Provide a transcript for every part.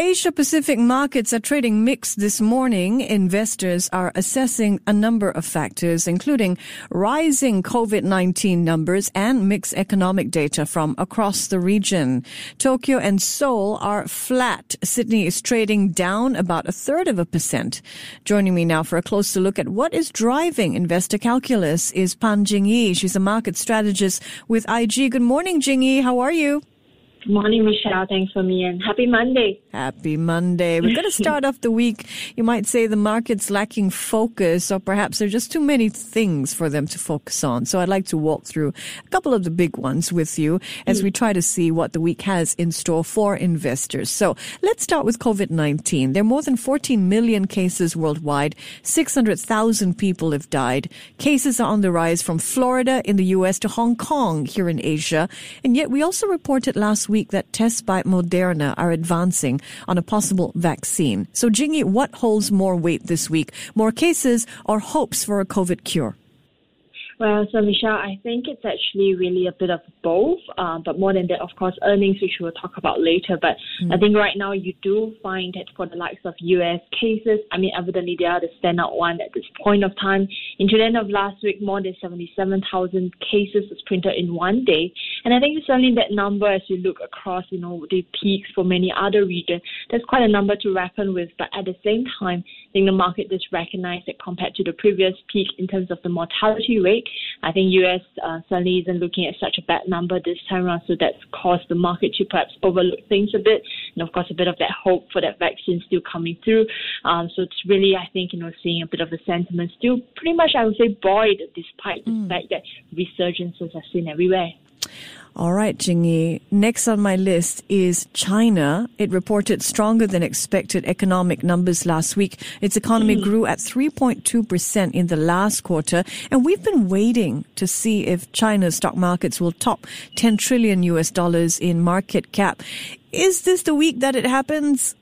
Asia Pacific markets are trading mixed this morning. Investors are assessing a number of factors, including rising COVID-19 numbers and mixed economic data from across the region. Tokyo and Seoul are flat. Sydney is trading down about a third of a percent. Joining me now for a closer look at what is driving investor calculus is Pan Jingyi. She's a market strategist with IG. Good morning, Jingyi. How are you? Good morning, Michelle. Thanks for me and happy Monday. Happy Monday. We're going to start off the week. You might say the market's lacking focus, or perhaps there are just too many things for them to focus on. So I'd like to walk through a couple of the big ones with you as hmm. we try to see what the week has in store for investors. So let's start with COVID-19. There are more than 14 million cases worldwide. 600,000 people have died. Cases are on the rise from Florida in the U.S. to Hong Kong here in Asia. And yet we also reported last week that tests by Moderna are advancing on a possible vaccine. So, Jingyi, what holds more weight this week? More cases or hopes for a COVID cure? Well, so Michelle, I think it's actually really a bit of both, uh, but more than that, of course, earnings, which we'll talk about later. But mm. I think right now you do find that for the likes of US cases, I mean, evidently they are the standout one at this point of time. Into the end of last week, more than 77,000 cases was printed in one day. And I think certainly that number, as you look across, you know, the peaks for many other regions, that's quite a number to reckon with. But at the same time, I think the market does recognize that compared to the previous peak in terms of the mortality rate, I think US uh, certainly isn't looking at such a bad number this time around, so that's caused the market to perhaps overlook things a bit, and of course a bit of that hope for that vaccine still coming through. Um, so it's really, I think, you know, seeing a bit of a sentiment still pretty much, I would say, buoyed despite mm. the fact that resurgences are seen everywhere. All right, Jingyi. Next on my list is China. It reported stronger than expected economic numbers last week. Its economy mm. grew at 3.2% in the last quarter. And we've been waiting to see if China's stock markets will top 10 trillion US dollars in market cap. Is this the week that it happens?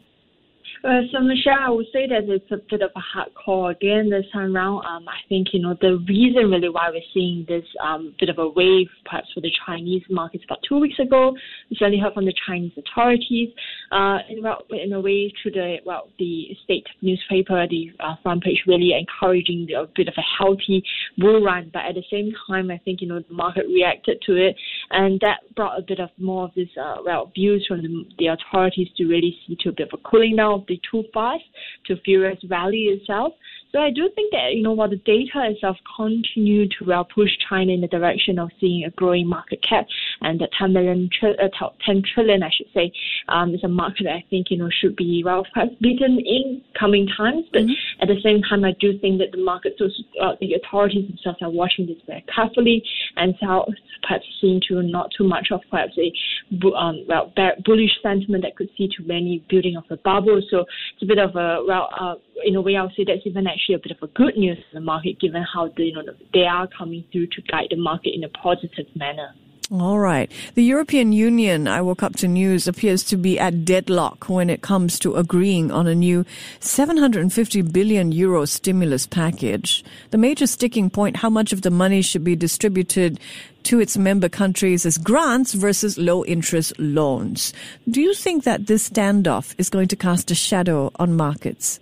Uh, so Michelle, I would say that it's a bit of a hard call again this time around. Um, I think you know the reason really why we're seeing this um, bit of a wave, perhaps for the Chinese markets, about two weeks ago, we certainly heard from the Chinese authorities uh, in, in a way through the well the state newspaper, the uh, front page really encouraging a bit of a healthy bull run. But at the same time, I think you know the market reacted to it, and that brought a bit of more of this uh, well views from the, the authorities to really see to a bit of a cooling down the too fast to furious rally itself. So I do think that, you know, while the data itself continue to well push China in the direction of seeing a growing market cap and the 10 million, uh, 10 trillion, I should say, um, is a market that I think, you know, should be well beaten in coming times. But mm-hmm. at the same time, I do think that the market, uh, the authorities themselves are watching this very carefully and so perhaps seeing to not too much of perhaps a um, well, bullish sentiment that could see to many building of a bubble. So it's a bit of a, well, uh, in a way, I would say that's even actually a bit of a good news for the market, given how the, you know they are coming through to guide the market in a positive manner. All right. The European Union, I woke up to news, appears to be at deadlock when it comes to agreeing on a new 750 billion euro stimulus package. The major sticking point, how much of the money should be distributed to its member countries as grants versus low interest loans. Do you think that this standoff is going to cast a shadow on markets?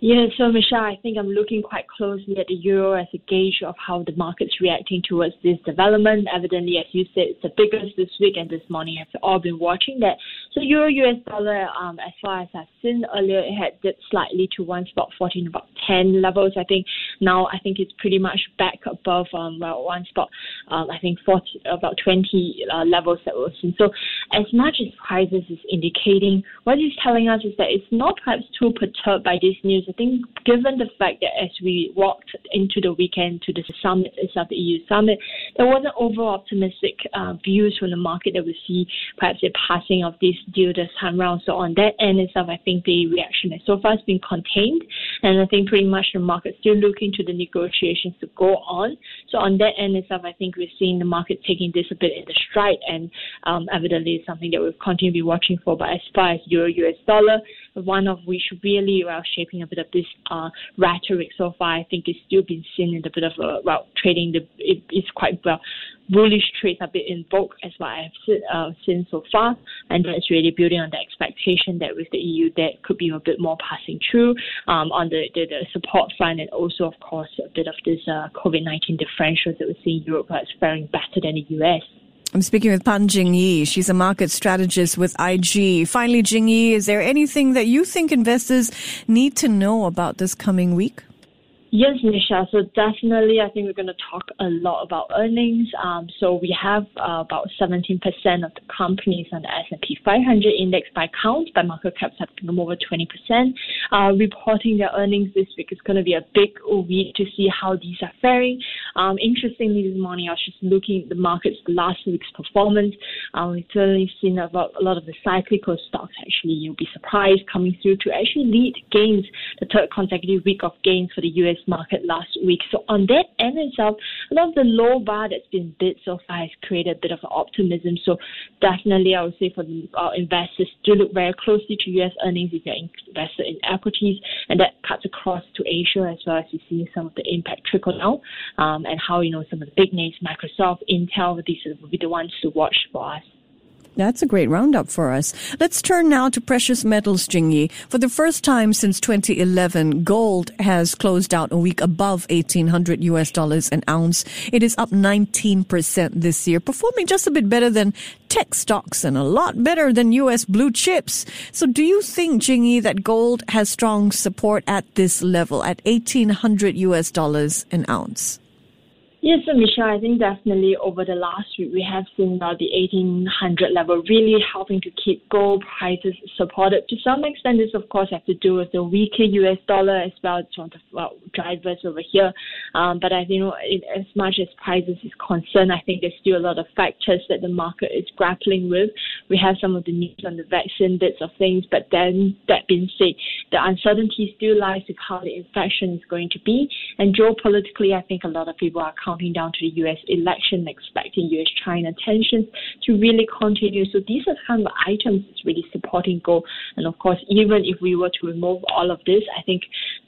Yeah, so Michelle, I think I'm looking quite closely at the euro as a gauge of how the market's reacting towards this development. Evidently, as you said, it's the biggest this week and this morning. Have all been watching that. So euro US dollar, um, as far as I've seen earlier, it had dipped slightly to one spot fourteen about ten levels. I think now I think it's pretty much back above um well, one spot. Um, I think 40, about twenty uh, levels that we've seen. So as much as prices is indicating, what it's telling us is that it's not perhaps too perturbed by this news I think given the fact that as we walked into the weekend to the summit itself, the EU summit, there wasn't over optimistic uh, views from the market that we see perhaps a passing of this deal this time around. So on that end itself, I think the reaction has so far has been contained, and I think pretty much the market still looking to the negotiations to go on. So on that end itself, I think we're seeing the market taking this a bit in the stride, and um, evidently it's something that we'll continue to be watching for. But as far as euro US dollar, one of which really well shaping a bit of this uh, rhetoric so far. I think it's still been seen in a bit of a well trading. The it, it's quite well bullish trades a bit in vogue as what I've seen, uh, seen so far, and that's really building on the expectation that with the EU that could be a bit more passing through um, on the, the, the, support front, and also of course a bit of this uh, COVID nineteen differential that we see in Europe is faring better than the US. I'm speaking with Pan Jingyi. She's a market strategist with IG. Finally, Jingyi, is there anything that you think investors need to know about this coming week? Yes, Nisha. So definitely, I think we're going to talk a lot about earnings. Um, so we have uh, about 17% of the companies on the S&P 500 index by count, by market caps have become over 20%. Uh, reporting their earnings this week is going to be a big week to see how these are faring. Um, interestingly, this morning I was just looking at the markets last week's performance. Um, we've certainly seen about a lot of the cyclical stocks actually, you'll be surprised, coming through to actually lead gains, the third consecutive week of gains for the U.S market last week. So on that end itself, a lot of the low bar that's been bid so far has created a bit of optimism. So definitely, I would say for our investors to look very closely to U.S. earnings if you're invested in equities, and that cuts across to Asia as well as you see some of the impact trickle down, um, and how you know some of the big names, Microsoft, Intel, these will be the ones to watch for us. That's a great roundup for us. Let's turn now to precious metals, Jingyi. For the first time since 2011, gold has closed out a week above 1800 US dollars an ounce. It is up 19% this year, performing just a bit better than tech stocks and a lot better than US blue chips. So do you think, Jingyi, that gold has strong support at this level at 1800 US dollars an ounce? Yes, so Michelle, I think definitely over the last week we have seen about the 1800 level really helping to keep gold prices supported. To some extent, this of course has to do with the weaker US dollar as well as one of the drivers over here. Um, but I think you know, as much as prices is concerned, I think there's still a lot of factors that the market is grappling with. We have some of the news on the vaccine bits of things, but then that being said, the uncertainty still lies with how the infection is going to be. And geopolitically, I think a lot of people are counting down to the U.S. election, expecting U.S.-China tensions to really continue. So these are kind of items that's really supporting gold. And of course, even if we were to remove all of this, I think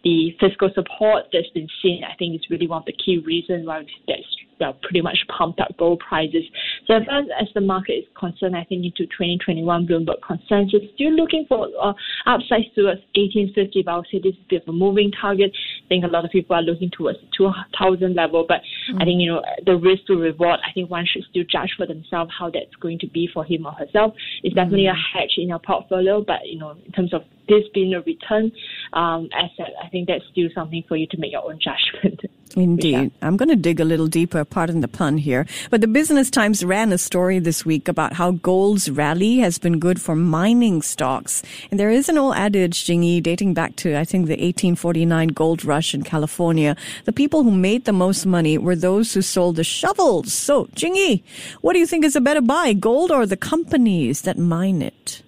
the fiscal support that's been seen, I think is really one of the key reasons why that's well, pretty much pumped up gold prices. So as far as the market is concerned, I think into 2021 Bloomberg consensus still looking for uh, upsides towards 1850. But I would say this is a bit of a moving target. I think a lot of people are looking towards the 2000 level, but mm. I think you know the risk to reward. I think one should still judge for themselves how that's going to be for him or herself. It's definitely mm. a hedge in your portfolio, but you know in terms of this being a return um, asset, I think that's still something for you to make your own judgment. Indeed. I'm going to dig a little deeper, pardon the pun here. But the Business Times ran a story this week about how gold's rally has been good for mining stocks. And there is an old adage, Jingyi, dating back to, I think, the 1849 gold rush in California. The people who made the most money were those who sold the shovels. So, Jingyi, what do you think is a better buy, gold or the companies that mine it?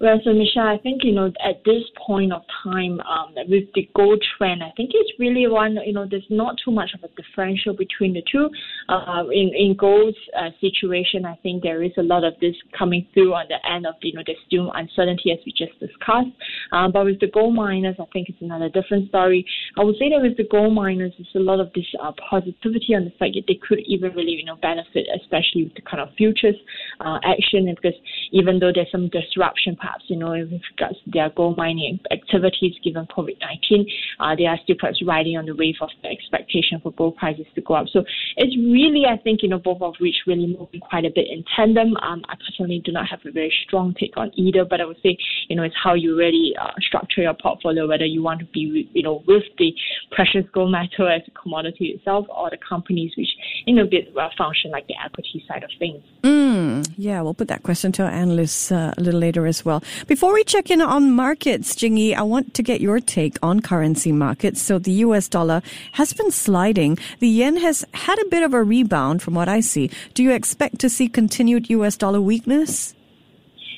Well, so Michelle, I think you know at this point of time, um, with the gold trend, I think it's really one. You know, there's not too much of a differential between the two. Uh, in in gold's uh, situation, I think there is a lot of this coming through on the end of you know there's still uncertainty as we just discussed. Um, but with the gold miners, I think it's another different story. I would say that with the gold miners, there's a lot of this uh, positivity on the fact that they could even really you know benefit, especially with the kind of futures uh, action, because even though there's some disruption perhaps, you know, with regards to their gold mining activities given COVID-19, uh, they are still perhaps riding on the wave of the expectation for gold prices to go up. So it's really, I think, you know, both of which really moving quite a bit in tandem. Um, I personally do not have a very strong take on either, but I would say, you know, it's how you really uh, structure your portfolio, whether you want to be, you know, with the precious gold metal as a commodity itself or the companies which, you know, bit well function like the equity side of things. Mm, yeah, we'll put that question to our analysts uh, a little later as well. Before we check in on markets, Jingyi, I want to get your take on currency markets. So the US dollar has been sliding. The yen has had a bit of a rebound from what I see. Do you expect to see continued US dollar weakness?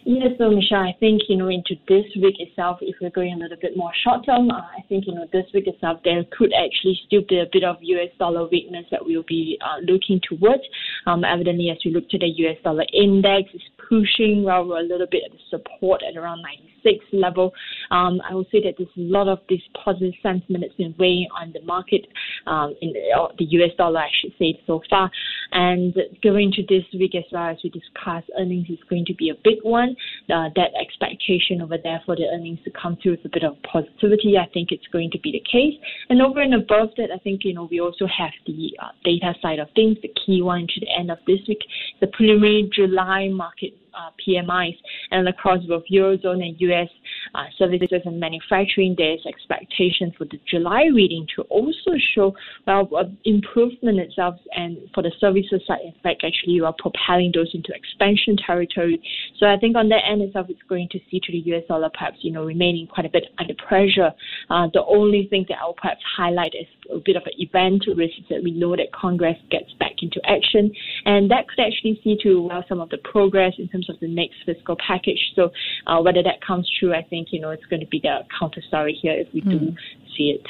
Yes, so Michelle, I think, you know, into this week itself, if we're going a little bit more short term, uh, I think, you know, this week itself, there could actually still be a bit of US dollar weakness that we'll be uh, looking towards. Um, evidently, as we look to the US dollar index, it's pushing well, a little bit of support at around 96 level. Um, I will say that there's a lot of this positive sentiment that's been weighing on the market um, in the, uh, the, US dollar, I should say, so far. And going to this week as well as we discussed, earnings is going to be a big one. Uh, that expectation over there for the earnings to come through with a bit of positivity, I think it's going to be the case. And over and above that, I think you know we also have the uh, data side of things. The key one to the end of this week, the preliminary July market uh, PMIs, and across both Eurozone and US uh, services and manufacturing, there's expectation for the July reading to also show well improvement itself, and for the services side, in fact, actually you are propelling those into expansion territory. So I think on that end itself, it's going to see to the US dollar perhaps you know remaining quite a bit under pressure. Uh, the only thing that I'll perhaps highlight is a bit of an event risk that we know that Congress gets back into action, and that could actually see to well some of the progress in terms of the next fiscal package. So uh, whether that comes true, I think you know it's going to be the counter story here if we mm. do hmm. see it.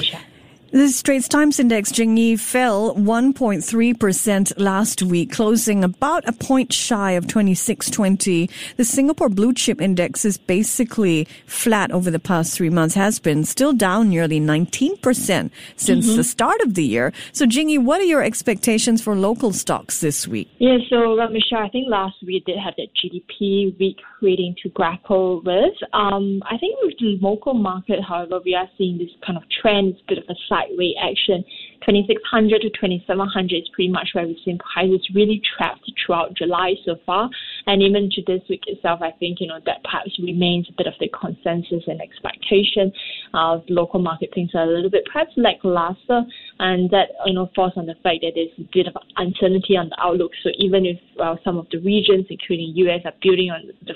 Yeah. The Straits Times Index, Jingyi, fell 1.3% last week, closing about a point shy of 2620. The Singapore Blue Chip Index is basically flat over the past three months, has been still down nearly 19% since mm-hmm. the start of the year. So, Jingyi, what are your expectations for local stocks this week? Yeah, so, Michelle, I think last week did have that GDP week reading to grapple with. Um, I think with the local market, however, we are seeing this kind of trend, bit of a sideways action. 2600 to 2700 is pretty much where we've seen prices really trapped throughout July so far. And even to this week itself, I think, you know, that perhaps remains a bit of the consensus and expectation of local market things are a little bit perhaps lackluster. And that, you know, falls on the fact that there's a bit of uncertainty on the outlook. So even if well, some of the regions, including US, are building on the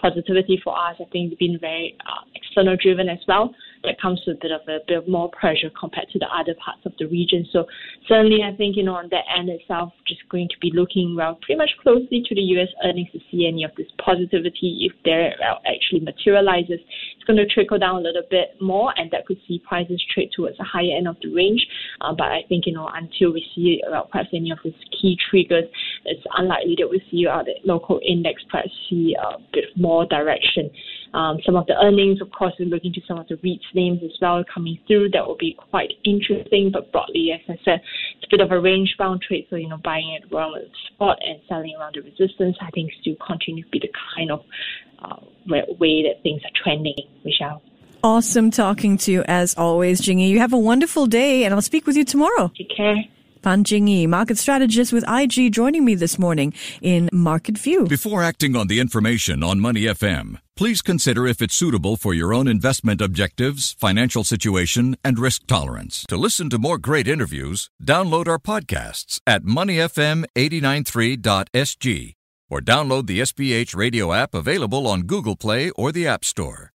positivity for us, I think it's been very uh, external driven as well that comes with a bit of a bit more pressure compared to the other parts of the region. So certainly, I think you know on that end itself, just going to be looking well pretty much closely to the U.S. earnings to see any of this positivity if there actually materializes. It's going to trickle down a little bit more, and that could see prices trade towards the higher end of the range. Uh, but I think you know until we see uh, perhaps any of these key triggers, it's unlikely that we see uh, the local index perhaps see a bit more direction. Um, some of the earnings, of course, we're looking to some of the REITs names as well coming through. That will be quite interesting. But broadly, as I said, it's a bit of a range bound trade. So, you know, buying it around the spot and selling around the resistance, I think still continue to be the kind of uh, way that things are trending, Michelle. Awesome talking to you as always, Jingyi. You have a wonderful day, and I'll speak with you tomorrow. Take care. Pan Jingyi, market strategist with IG, joining me this morning in Market View. Before acting on the information on Money FM, please consider if it's suitable for your own investment objectives, financial situation, and risk tolerance. To listen to more great interviews, download our podcasts at moneyfm893.sg or download the SPH radio app available on Google Play or the App Store.